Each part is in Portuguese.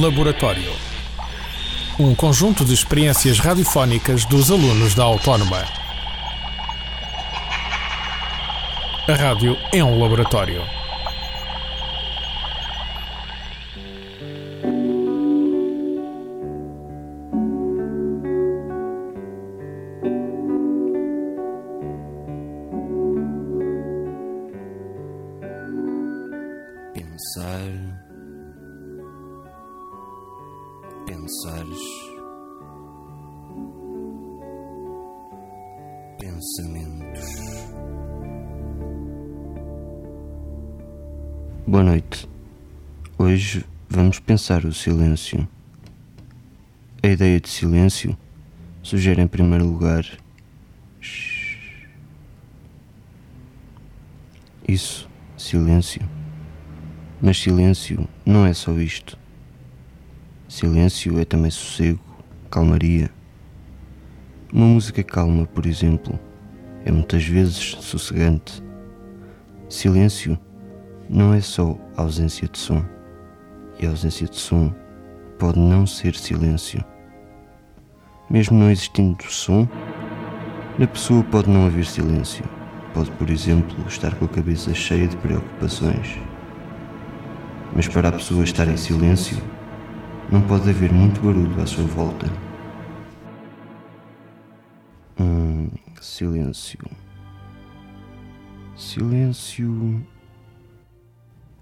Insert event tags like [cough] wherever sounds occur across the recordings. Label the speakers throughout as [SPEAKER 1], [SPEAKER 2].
[SPEAKER 1] Laboratório. Um conjunto de experiências radiofónicas dos alunos da Autónoma. A rádio é um laboratório.
[SPEAKER 2] Pensar. Pensares. Pensamentos. Boa noite. Hoje vamos pensar o silêncio. A ideia de silêncio sugere, em primeiro lugar, isso, silêncio. Mas silêncio não é só isto. Silêncio é também sossego, calmaria. Uma música calma, por exemplo, é muitas vezes sossegante. Silêncio não é só ausência de som, e a ausência de som pode não ser silêncio. Mesmo não existindo som, na pessoa pode não haver silêncio. Pode, por exemplo, estar com a cabeça cheia de preocupações. Mas para a pessoa estar em silêncio, não pode haver muito barulho à sua volta. Hum, silêncio. Silêncio.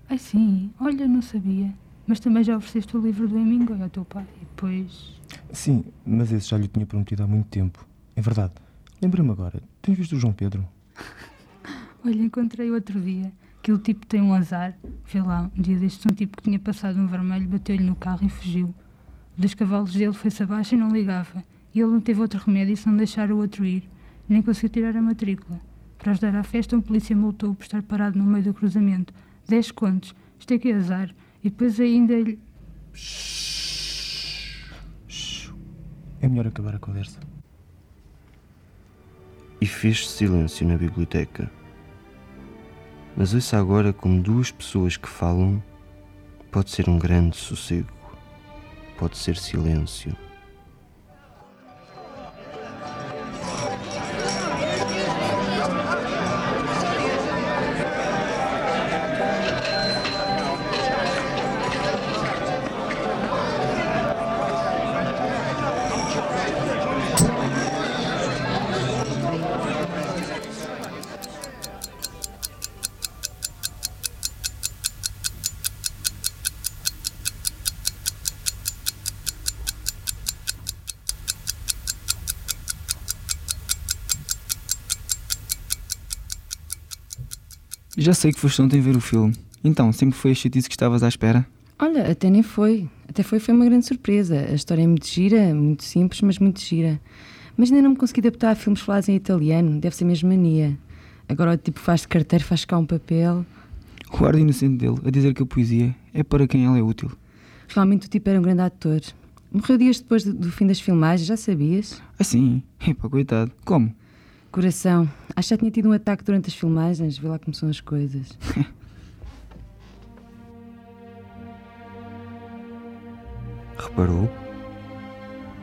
[SPEAKER 3] Ai sim, olha, não sabia. Mas também já ofereceste o livro do Hemingway ao teu pai. E depois.
[SPEAKER 4] Sim, mas esse já lhe tinha prometido há muito tempo. É verdade. Lembra-me agora. Tens visto o João Pedro? [laughs]
[SPEAKER 3] Olha, encontrei outro dia. Aquele tipo tem um azar. Vê lá, um dia destes, um tipo que tinha passado um vermelho bateu-lhe no carro e fugiu. Dos cavalos dele foi-se abaixo e não ligava. E ele não teve outro remédio se não deixar o outro ir. Nem conseguiu tirar a matrícula. Para ajudar à festa, um polícia multou por estar parado no meio do cruzamento. Dez contos. Isto é que é azar. E depois ainda lhe.
[SPEAKER 4] É melhor acabar a conversa.
[SPEAKER 2] E fez silêncio na biblioteca. Mas ouça agora como duas pessoas que falam pode ser um grande sossego, pode ser silêncio.
[SPEAKER 5] Já sei que foste ontem ver o filme. Então, sempre foi a chatice que estavas à espera?
[SPEAKER 6] Olha, até nem foi. Até foi, foi uma grande surpresa. A história é muito gira, muito simples, mas muito gira. Mas ainda não me consegui adaptar a filmes falados em italiano. Deve ser mesmo mania. Agora o tipo faz de carteiro, faz cá um papel.
[SPEAKER 5] O ar inocente dele a dizer que a poesia é para quem ela é útil.
[SPEAKER 6] Realmente o tipo era um grande ator. Morreu dias depois do, do fim das filmagens, já sabias?
[SPEAKER 5] Assim, epá, coitado. Como?
[SPEAKER 6] Coração. Acho que já tinha tido um ataque durante as filmagens. Vê lá como são as coisas. [laughs]
[SPEAKER 2] Reparou?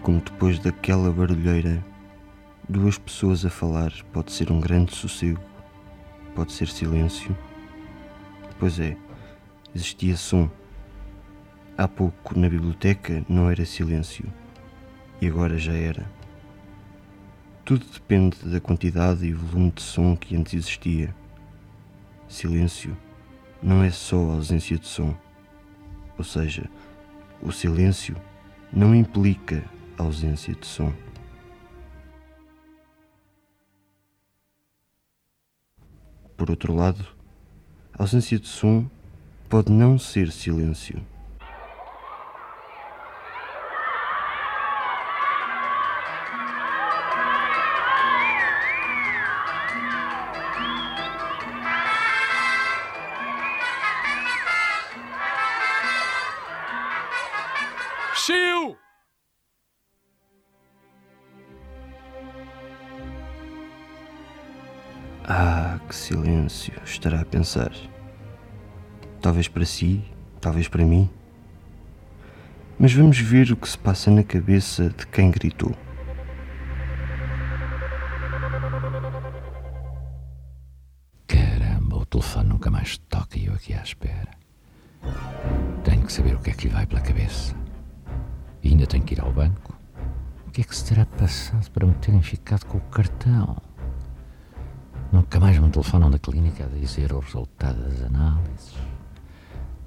[SPEAKER 2] Como depois daquela barulheira, duas pessoas a falar pode ser um grande sossego, pode ser silêncio. Pois é, existia som. Há pouco na biblioteca não era silêncio e agora já era. Tudo depende da quantidade e volume de som que antes existia. Silêncio não é só ausência de som, ou seja, o silêncio não implica ausência de som. Por outro lado, a ausência de som pode não ser silêncio.
[SPEAKER 1] Chiu!
[SPEAKER 2] Ah, que silêncio estará a pensar. Talvez para si, talvez para mim. Mas vamos ver o que se passa na cabeça de quem gritou.
[SPEAKER 7] Caramba, o telefone nunca mais toca e eu aqui à espera. Tenho que saber o que é que lhe vai pela cabeça. E ainda tenho que ir ao banco. O que é que se terá passado para me terem ficado com o cartão? Nunca mais me telefonam da clínica a dizer o resultado das análises.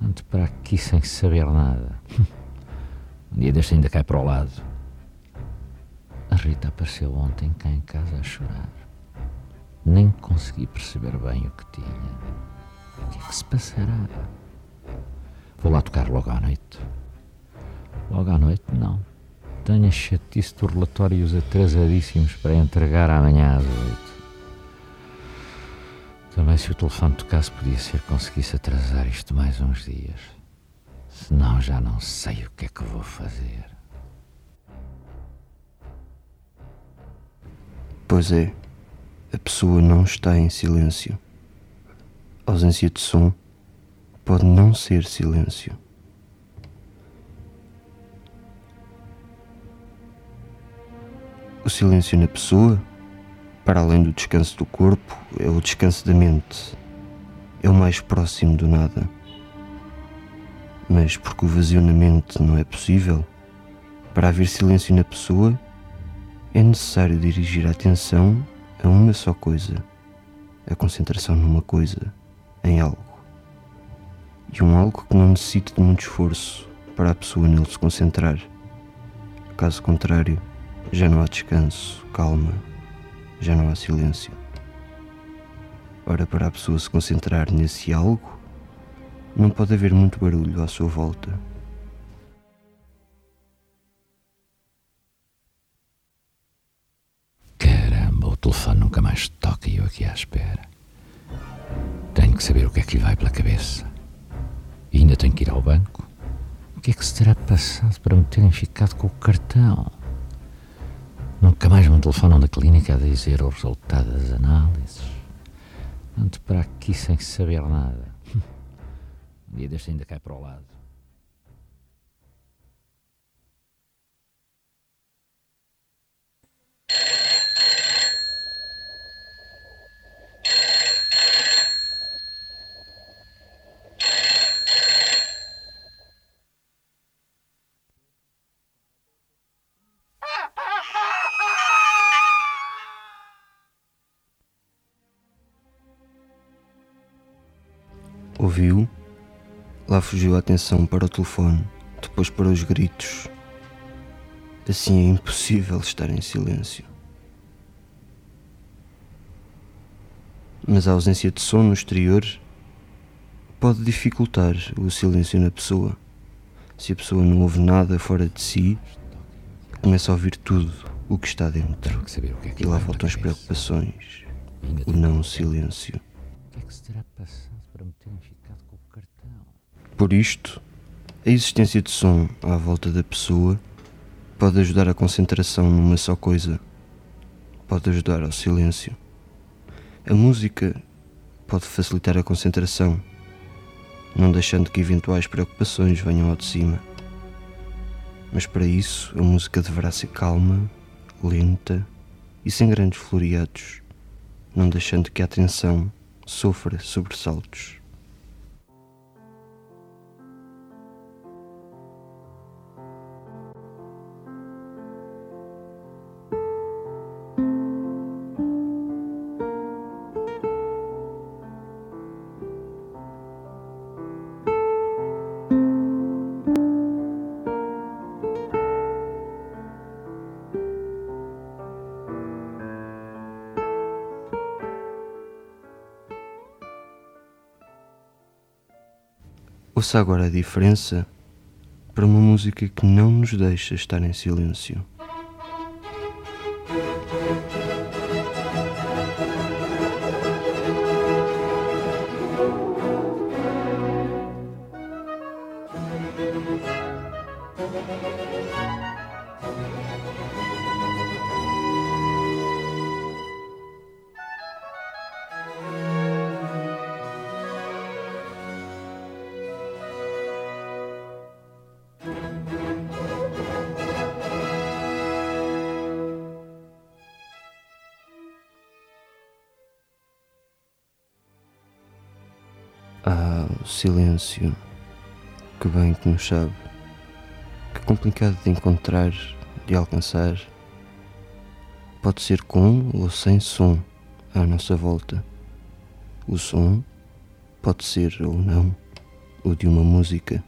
[SPEAKER 7] Ando para aqui sem saber nada. [laughs] Um dia deste ainda cai para o lado. A Rita apareceu ontem cá em casa a chorar. Nem consegui perceber bem o que tinha. O que é que se passará? Vou lá tocar logo à noite. Logo à noite, não. Tenho a chatice dos relatórios atrasadíssimos para entregar amanhã às oito. Também se o telefone tocasse podia ser conseguisse atrasar isto mais uns dias. Senão já não sei o que é que vou fazer.
[SPEAKER 2] Pois é, a pessoa não está em silêncio. Ausência de som pode não ser silêncio. O silêncio na pessoa, para além do descanso do corpo, é o descanso da mente. É o mais próximo do nada. Mas porque o vazio na mente não é possível, para haver silêncio na pessoa, é necessário dirigir a atenção a uma só coisa, a concentração numa coisa, em algo. E um algo que não necessite de muito esforço para a pessoa nele se concentrar. Caso contrário, já não há descanso, calma, já não há silêncio. Ora, para a pessoa se concentrar nesse algo, não pode haver muito barulho à sua volta.
[SPEAKER 7] Caramba, o telefone nunca mais toca e eu aqui à espera. Tenho que saber o que é que lhe vai pela cabeça. E ainda tenho que ir ao banco. O que é que se terá passado para me terem ficado com o cartão? Nunca mais me telefonam da clínica a dizer o resultado das análises. Ando para aqui sem saber nada. [laughs] Um dia deste ainda cai para o lado.
[SPEAKER 2] Ouviu? Lá fugiu a atenção para o telefone, depois para os gritos. Assim é impossível estar em silêncio. Mas a ausência de som no exterior pode dificultar o silêncio na pessoa. Se a pessoa não ouve nada fora de si, começa a ouvir tudo o que está dentro.
[SPEAKER 7] Que é que
[SPEAKER 2] E lá voltam as
[SPEAKER 7] cabeça.
[SPEAKER 2] preocupações, o não silêncio.
[SPEAKER 7] Que é que se terá passado para me terem ficado com o cartão?
[SPEAKER 2] Por isto, a existência de som à volta da pessoa pode ajudar a concentração numa só coisa, pode ajudar ao silêncio. A música pode facilitar a concentração, não deixando que eventuais preocupações venham ao de cima. Mas para isso, a música deverá ser calma, lenta e sem grandes floreados, não deixando que a atenção sofra sobressaltos. Ouça agora a diferença para uma música que não nos deixa estar em silêncio. Ah, o silêncio. Que bem que nos sabe. Que complicado de encontrar, de alcançar. Pode ser com ou sem som à nossa volta. O som pode ser ou não o de uma música,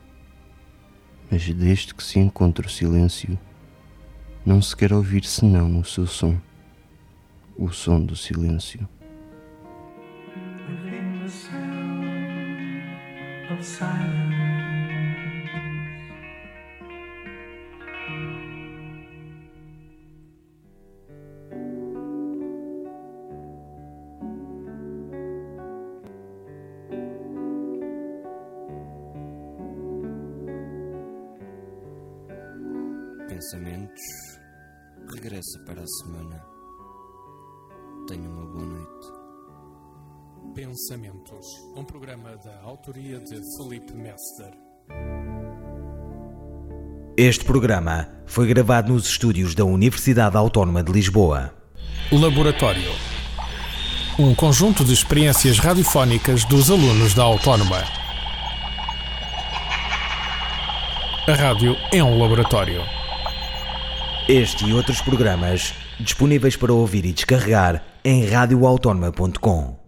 [SPEAKER 2] mas desde que se encontra o silêncio, não se quer ouvir senão no seu som, o som do silêncio.
[SPEAKER 8] Of silence.
[SPEAKER 2] Pensamentos regressa para a semana. Tenha uma boa noite.
[SPEAKER 1] Pensamentos, um programa da autoria de Felipe Messer.
[SPEAKER 9] Este programa foi gravado nos estúdios da Universidade Autónoma de Lisboa.
[SPEAKER 1] Laboratório. Um conjunto de experiências radiofónicas dos alunos da Autónoma. A rádio é um laboratório.
[SPEAKER 9] Este e outros programas disponíveis para ouvir e descarregar em radioautónoma.com.